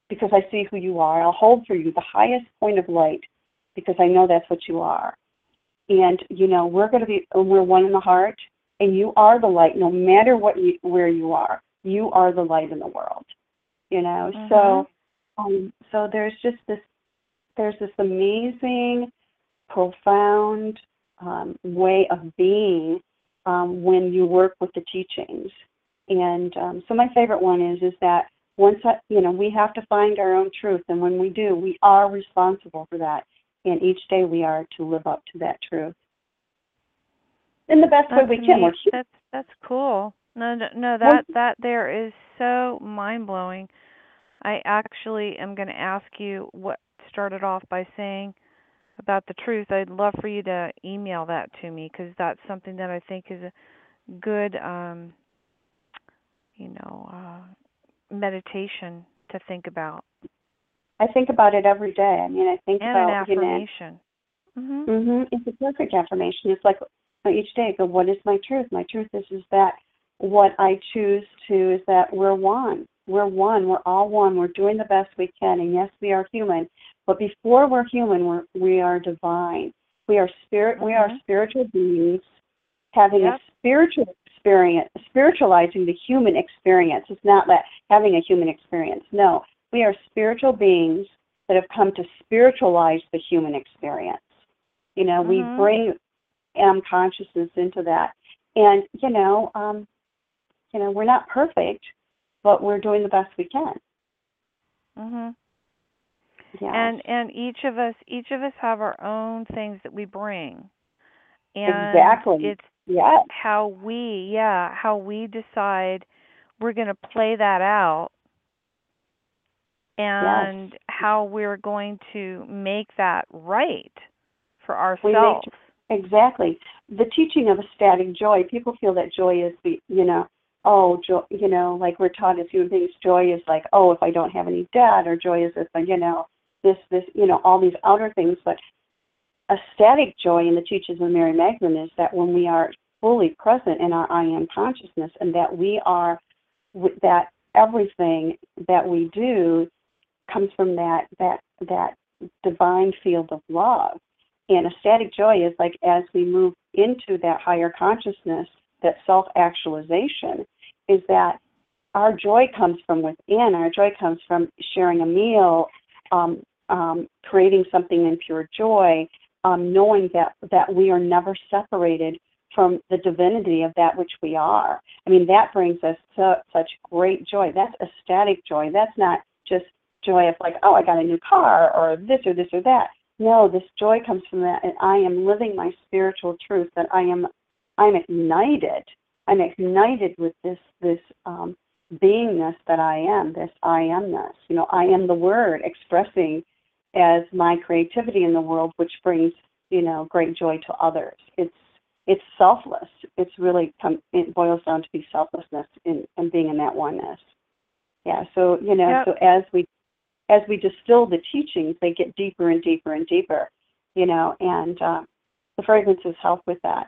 [SPEAKER 5] because I see who you are. I'll hold for you the highest point of light because I know that's what you are. And you know, we're going to be we're one in the heart and you are the light no matter what you where you are you are the light in the world you know
[SPEAKER 3] Mhm.
[SPEAKER 5] so um so there's just this there's this amazing profound um, way of being um, when you work with the teachings. And um, so my favorite one is is that once I, you know we have to find our own truth, and when we do, we are responsible for that. And each day we are to live up to that truth in the best
[SPEAKER 3] That's
[SPEAKER 5] way we can.
[SPEAKER 3] Neat. That's that's cool. No, no, no, that that there is so mind blowing. I actually am going to ask you what started off by saying about the truth. I'd love for you to email that to me because that's something that I think is a good, um, you know, uh, meditation to think about
[SPEAKER 5] I think about it every day. I mean, I think
[SPEAKER 3] and an
[SPEAKER 5] about you know.
[SPEAKER 3] affirmation. Mhm.
[SPEAKER 5] hmm It's a perfect affirmation. It's like uh, each day I go, what is my truth? My truth is is that what I choose to is that we're one. We're one. We're all one. We're doing the best we can. And yes, we are human. But before we're human, we're we are divine. We are spirit. We are
[SPEAKER 3] Mhm.
[SPEAKER 5] spiritual beings having
[SPEAKER 3] Yep.
[SPEAKER 5] a spiritual experience, spiritualizing the human experience. It's not that having a human experience. No, we are spiritual beings that have come to spiritualize the human experience. You know, we
[SPEAKER 3] Mhm.
[SPEAKER 5] bring um, consciousness into that, and you know, um, you know, we're not perfect, but we're doing the best we can.
[SPEAKER 3] Mhm.
[SPEAKER 5] Yeah.
[SPEAKER 3] And and each of us each of us have our own things that we bring. And
[SPEAKER 5] Exactly.
[SPEAKER 3] it's
[SPEAKER 5] yes.
[SPEAKER 3] how we, yeah, how we decide we're going to play that out and how we're going to make that right for
[SPEAKER 5] We make-
[SPEAKER 3] ourselves.
[SPEAKER 5] Exactly. The teaching of ecstatic joy, people feel that joy is the, you know, oh, joy, you know, like we're taught as human beings, joy is like, oh, if I don't have any debt, or joy is if, you know, this, this, you know, all these outer things. But ecstatic joy in the teachings of Mary Magdalene is that when we are fully present in our I am consciousness and that we are, that everything that we do comes from that, that, that divine field of love. And ecstatic joy is like as we move into that higher consciousness, that self actualization, is that our joy comes from within. Our joy comes from sharing a meal, um, um, creating something in pure joy, um, knowing that, that we are never separated from the divinity of that which we are. I mean, that brings us such great joy. That's ecstatic joy. That's not just joy of like, oh, I got a new car or this or this or that. No, this joy comes from that, and I am living my spiritual truth. That I am, I'm ignited. I'm ignited with this this um, beingness that I am. This I amness. You know, I am the Word expressing as my creativity in the world, which brings you know great joy to others. It's it's selfless. It's really come. It boils down to be selflessness in and being in that oneness. Yeah. So you know,
[SPEAKER 3] Yep.
[SPEAKER 5] so as we as we distill the teachings, they get deeper and deeper and deeper, you know, and uh, the fragrances help with that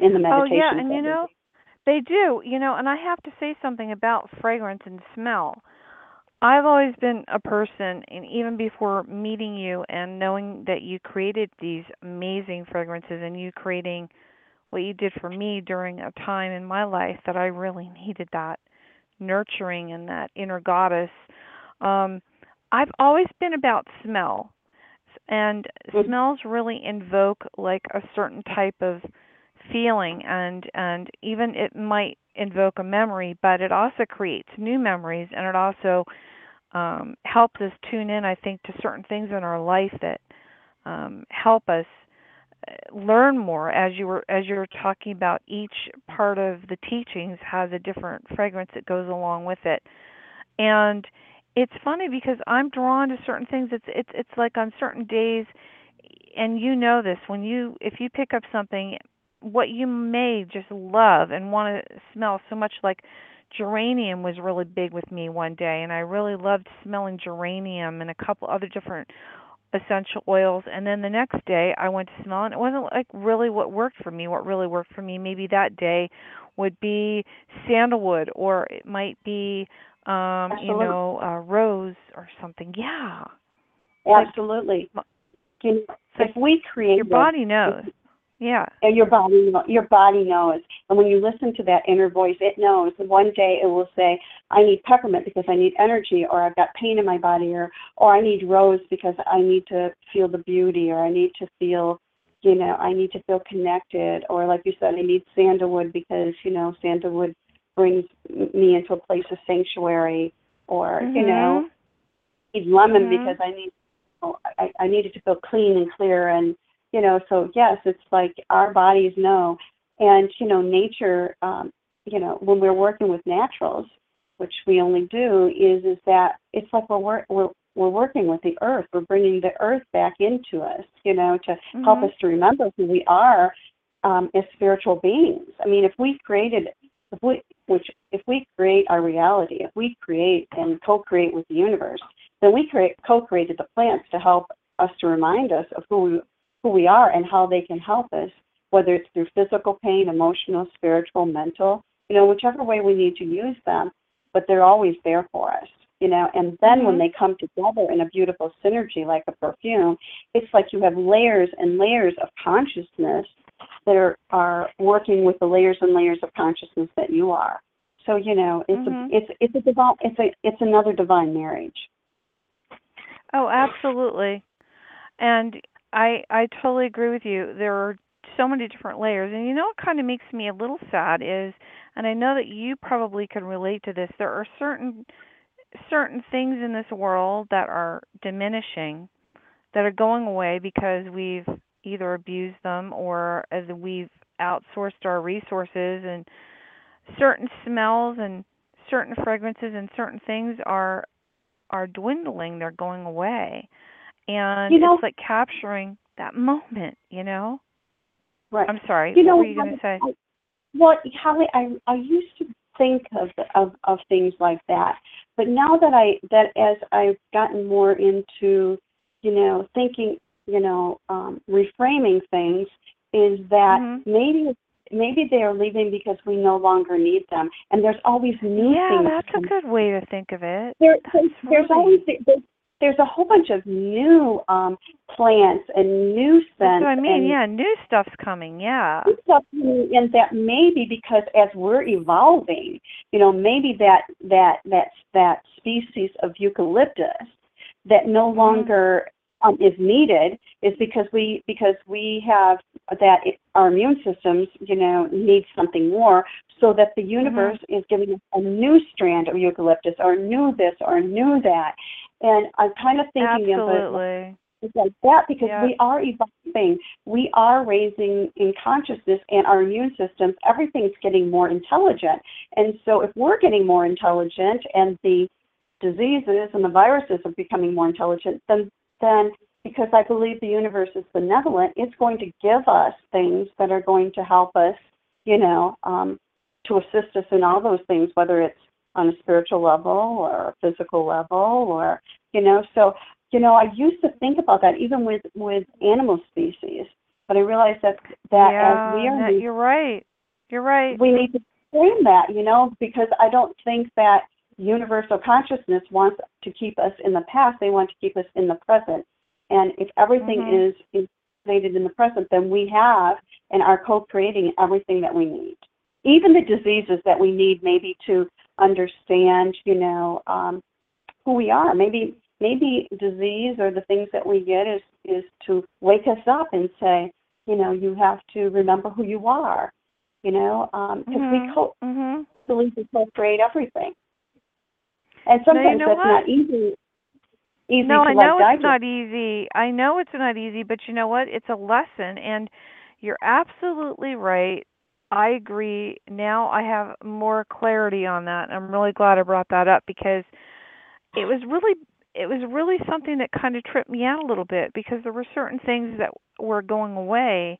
[SPEAKER 5] in the meditation.
[SPEAKER 3] Oh yeah, and you know, they do. You know, and I have to say something about fragrance and smell. I've always been a person, and even before meeting you and knowing that you created these amazing fragrances and you creating what you did for me during a time in my life that I really needed that nurturing and that inner goddess. Um, I've always been about smell, and
[SPEAKER 5] Mhm.
[SPEAKER 3] smells really invoke like a certain type of feeling and and even it might invoke a memory but it also creates new memories and it also um helps us tune in i think to certain things in our life that um help us uh, learn more. As you were as you were talking about each part of the teachings has a different fragrance that goes along with it. And it's funny because i'm drawn to certain things. It's it's it's like on certain days and you know this when you if you pick up something what you may just love and want to smell so much like geranium was really big with me one day and I really loved smelling geranium and a couple other different essential oils. And then the next day I went to smell and it wasn't like really what worked for me. What really worked for me maybe that day would be sandalwood or it might be um you know uh rose or something. Yeah.
[SPEAKER 5] Absolutely. Know,
[SPEAKER 3] so
[SPEAKER 5] if we create
[SPEAKER 3] your body knows. Yeah.
[SPEAKER 5] And your body your body knows and when you listen to that inner voice it knows one day it will say i need peppermint because i need energy or i've got pain in my body or or i need rose because i need to feel the beauty or i need to feel you know, I need to feel connected, or like you said, I need sandalwood because you know sandalwood brings me into a place of sanctuary, or
[SPEAKER 3] mm-hmm.
[SPEAKER 5] you know, I need lemon
[SPEAKER 3] mm-hmm.
[SPEAKER 5] because I need, oh, I, I need it to feel clean and clear, and you know, so yes, it's like our bodies know, and you know, nature, um, you know, when we're working with naturals, which we only do, is is that it's like we're we're we're working with the earth. We're bringing the earth back into us, you know, to
[SPEAKER 3] mm-hmm.
[SPEAKER 5] help us to remember who we are um, as spiritual beings. I mean, if we created, if we, which if we create our reality, if we create and co-create with the universe, then we create co-created the plants to help us to remind us of who we, who we are and how they can help us, whether it's through physical pain, emotional, spiritual, mental, you know, whichever way we need to use them. But they're always there for us you know and then mm-hmm. when they come together in a beautiful synergy like a perfume it's like you have layers and layers of consciousness that are, are working with the layers and layers of consciousness that you are so you know it's mm-hmm. a it's it's a divine it's a it's another divine marriage
[SPEAKER 3] oh absolutely and i i totally agree with you there are so many different layers. And you know what kind of makes me a little sad is and i know that you probably can relate to this there are certain certain things in this world that are diminishing, that are going away because we've either abused them or as we've outsourced our resources and certain smells and certain fragrances and certain things are are dwindling they're going away. And
[SPEAKER 5] you know,
[SPEAKER 3] it's like capturing that moment you know
[SPEAKER 5] right
[SPEAKER 3] i'm sorry
[SPEAKER 5] you know,
[SPEAKER 3] what were you going to say
[SPEAKER 5] well holly i i used to think of, of of things like that. But now that I that as I've gotten more into, you know, thinking, you know, um, reframing things, is that
[SPEAKER 3] mm-hmm.
[SPEAKER 5] maybe maybe they are leaving because we no longer need them, and there's always new
[SPEAKER 3] yeah,
[SPEAKER 5] things.
[SPEAKER 3] Yeah, that's a good way to think of it.
[SPEAKER 5] There,
[SPEAKER 3] there's,
[SPEAKER 5] there's
[SPEAKER 3] really...
[SPEAKER 5] always there's there's a whole bunch of new um, plants and new scents.
[SPEAKER 3] That's what I mean. Yeah, new stuff's coming. Yeah.
[SPEAKER 5] New stuff and that maybe because as we're evolving, you know, maybe that that that that species of eucalyptus that no
[SPEAKER 3] mm-hmm.
[SPEAKER 5] longer um, is needed is because we because we have that it, our immune systems, you know, need something more, so that the universe
[SPEAKER 3] mm-hmm.
[SPEAKER 5] is giving us a new strand of eucalyptus or new this or new that, and I'm kind of thinking
[SPEAKER 3] Absolutely.
[SPEAKER 5] of it like that because
[SPEAKER 3] yeah.
[SPEAKER 5] we are evolving. We are raising in consciousness and our immune systems, everything's getting more intelligent. And so if we're getting more intelligent and the diseases and the viruses are becoming more intelligent, then then because I believe the universe is benevolent, it's going to give us things that are going to help us, you know, um, to assist us in all those things, whether it's on a spiritual level or a physical level or you know so you know i used to think about that even with with animal species but i realized that that
[SPEAKER 3] yeah,
[SPEAKER 5] as we are
[SPEAKER 3] that, you're right. You're right.
[SPEAKER 5] we need to frame that you know because i don't think that universal consciousness wants to keep us in the past. They want to keep us in the present. And if everything
[SPEAKER 3] mm-hmm.
[SPEAKER 5] is created in the present then we have and are co-creating everything that we need. Even the diseases that we need maybe to understand, you know, um, who we are. Maybe maybe disease or the things that we get is is to wake us up and say, you know, you have to remember who you are. You know, because um,
[SPEAKER 3] mm-hmm.
[SPEAKER 5] we co-
[SPEAKER 3] mm-hmm.
[SPEAKER 5] believe we co-create everything, and sometimes
[SPEAKER 3] no, you know
[SPEAKER 5] that's
[SPEAKER 3] what?
[SPEAKER 5] not easy. Easy
[SPEAKER 3] no, I know it's not easy. I know it's not easy, but you know what? It's a lesson, and you're absolutely right. I agree. Now I have more clarity on that. I'm really glad I brought that up because it was really it was really something that kind of tripped me out a little bit because there were certain things that were going away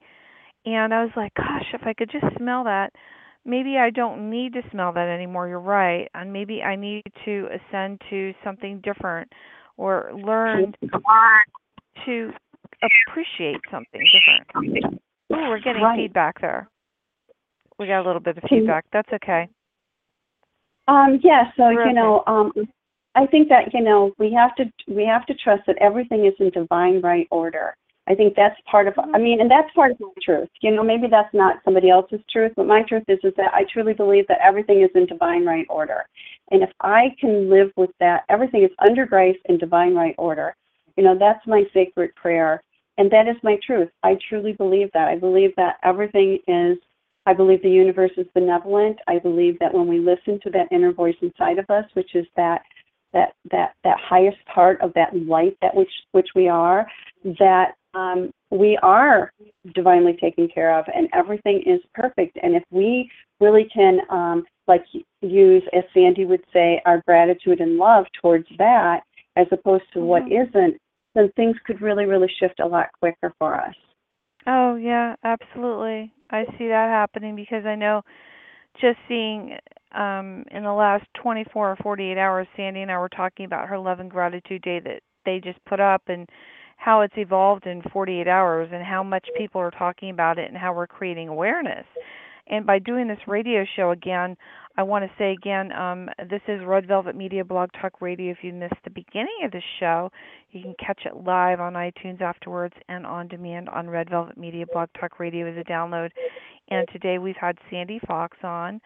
[SPEAKER 3] and I was like, gosh, if I could just smell that, maybe I don't need to smell that anymore. You're right. And maybe I need to ascend to something different or learn to appreciate something different. Oh, we're getting
[SPEAKER 5] right.
[SPEAKER 3] feedback there. We got a little bit of feedback. That's okay.
[SPEAKER 5] Um, yeah, so
[SPEAKER 3] We're
[SPEAKER 5] you
[SPEAKER 3] okay.
[SPEAKER 5] know, um, I think that you know we have to we have to trust that everything is in divine right order. I think that's part of I mean, and that's part of my truth. You know, maybe that's not somebody else's truth, but my truth is is that I truly believe that everything is in divine right order. And if I can live with that, everything is under grace in divine right order. You know, that's my sacred prayer and that is my truth. I truly believe that. I believe that everything is I believe the universe is benevolent. I believe that when we listen to that inner voice inside of us, which is that that that that highest part of that light that which which we are, that um, we are divinely taken care of, and everything is perfect. And if we really can, um, like use as Sandy would say, our gratitude and love towards that, as opposed to mm-hmm. what isn't, then things could really really shift a lot quicker for us.
[SPEAKER 3] Oh yeah, absolutely. I see that happening because I know just seeing um in the last 24 or 48 hours Sandy and I were talking about her love and gratitude day that they just put up and how it's evolved in 48 hours and how much people are talking about it and how we're creating awareness. And by doing this radio show again, I want to say again, um, this is Red Velvet Media Blog Talk Radio. If you missed the beginning of the show, you can catch it live on iTunes afterwards and on demand on Red Velvet Media Blog Talk Radio as a download. And today we've had Sandy Fox on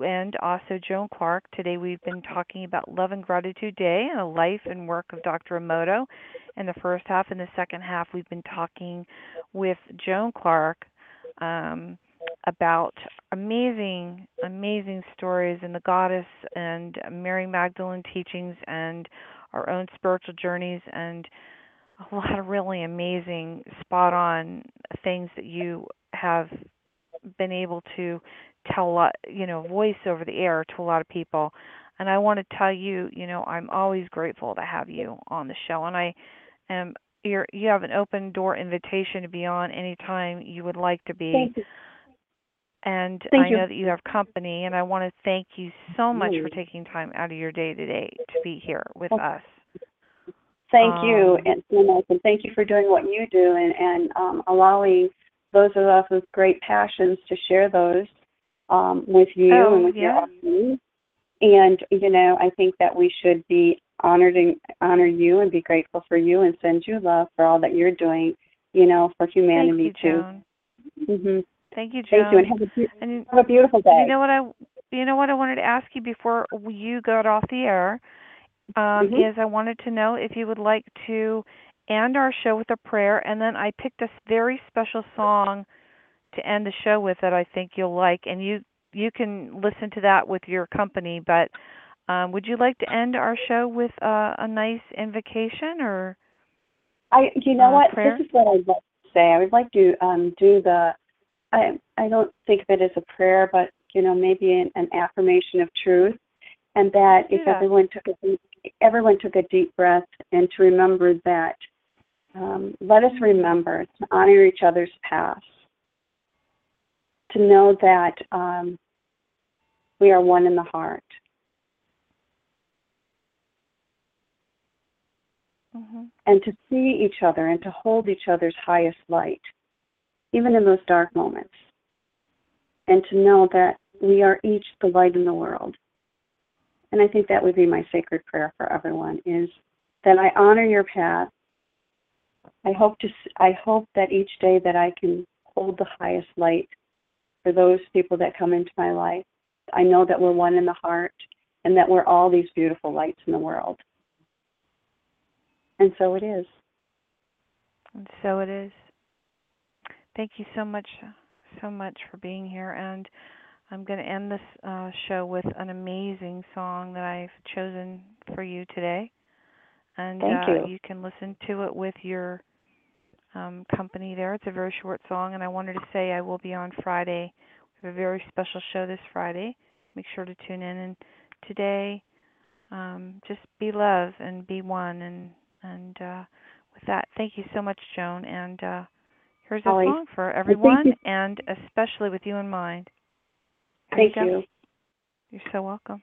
[SPEAKER 3] and also Joan Clark. Today we've been talking about Love and Gratitude Day and the life and work of Dr. Emoto. In the first half and the second half, we've been talking with Joan Clark. Um, about amazing, amazing stories in the Goddess and Mary Magdalene teachings and our own spiritual journeys and a lot of really amazing, spot on things that you have been able to tell a lot, you know, voice over the air to a lot of people. And I want to tell you, you know, I'm always grateful to have you on the show. And I am you're you have an open door invitation to be on anytime you would like to be.
[SPEAKER 5] Thank you.
[SPEAKER 3] And
[SPEAKER 5] thank
[SPEAKER 3] I
[SPEAKER 5] you.
[SPEAKER 3] know that you have company, and I want to thank you so much for taking time out of your day today to be here with us.
[SPEAKER 5] Thank
[SPEAKER 3] um,
[SPEAKER 5] you, and and thank you for doing what you do and, and um, allowing those of us with great passions to share those um, with you
[SPEAKER 3] oh,
[SPEAKER 5] and with
[SPEAKER 3] yeah.
[SPEAKER 5] your audience. And you know, I think that we should be honored and honor you and be grateful for you and send you love for all that you're doing. You know, for humanity
[SPEAKER 3] you,
[SPEAKER 5] too.
[SPEAKER 3] Joan. Thank you, Joan.
[SPEAKER 5] Thank you, and have a, be-
[SPEAKER 3] And
[SPEAKER 5] have a beautiful day.
[SPEAKER 3] you know what I you know what I wanted to ask you before you got off the air um,
[SPEAKER 5] Mhm.
[SPEAKER 3] is I wanted to know if you would like to end our show with a prayer, and then I picked a very special song to end the show with that I think you'll like, and you you can listen to that with your company. But um, would you like to end our show with uh, a nice invocation or?
[SPEAKER 5] I, you know
[SPEAKER 3] uh,
[SPEAKER 5] what?
[SPEAKER 3] prayer?
[SPEAKER 5] This is what I'd like to say. I would like to um, do the. I I don't think of it as a prayer, but you know, maybe an, an affirmation of truth, and that if everyone took a deep, everyone took a deep breath, and to remember that, um, let us remember to honor each other's past, to know that um, we are one in the heart,
[SPEAKER 3] hmm
[SPEAKER 5] and to see each other and to hold each other's highest light, even in those dark moments. And to know that we are each the light in the world. And I think that would be my sacred prayer for everyone is that I honor your path. I hope to I hope that each day that I can hold the highest light for those people that come into my life. I know that we're one in the heart and that we're all these beautiful lights in the world. And so it is.
[SPEAKER 3] And so it is. Thank you so much, so much for being here. And I'm going to end this uh, show with an amazing song that I've chosen for you today. And
[SPEAKER 5] Thank
[SPEAKER 3] uh,
[SPEAKER 5] you.
[SPEAKER 3] can listen to it with your um, company there. It's a very short song. And I wanted to say I will be on Friday. We have a very special show this Friday. Make sure to tune in. And today, um, just be love and be one. And, and uh, with that, thank you so much, Joan. And uh, here's a song for everyone, and especially with you in mind. Here
[SPEAKER 5] Thank
[SPEAKER 3] you.
[SPEAKER 5] you.
[SPEAKER 3] You're so welcome.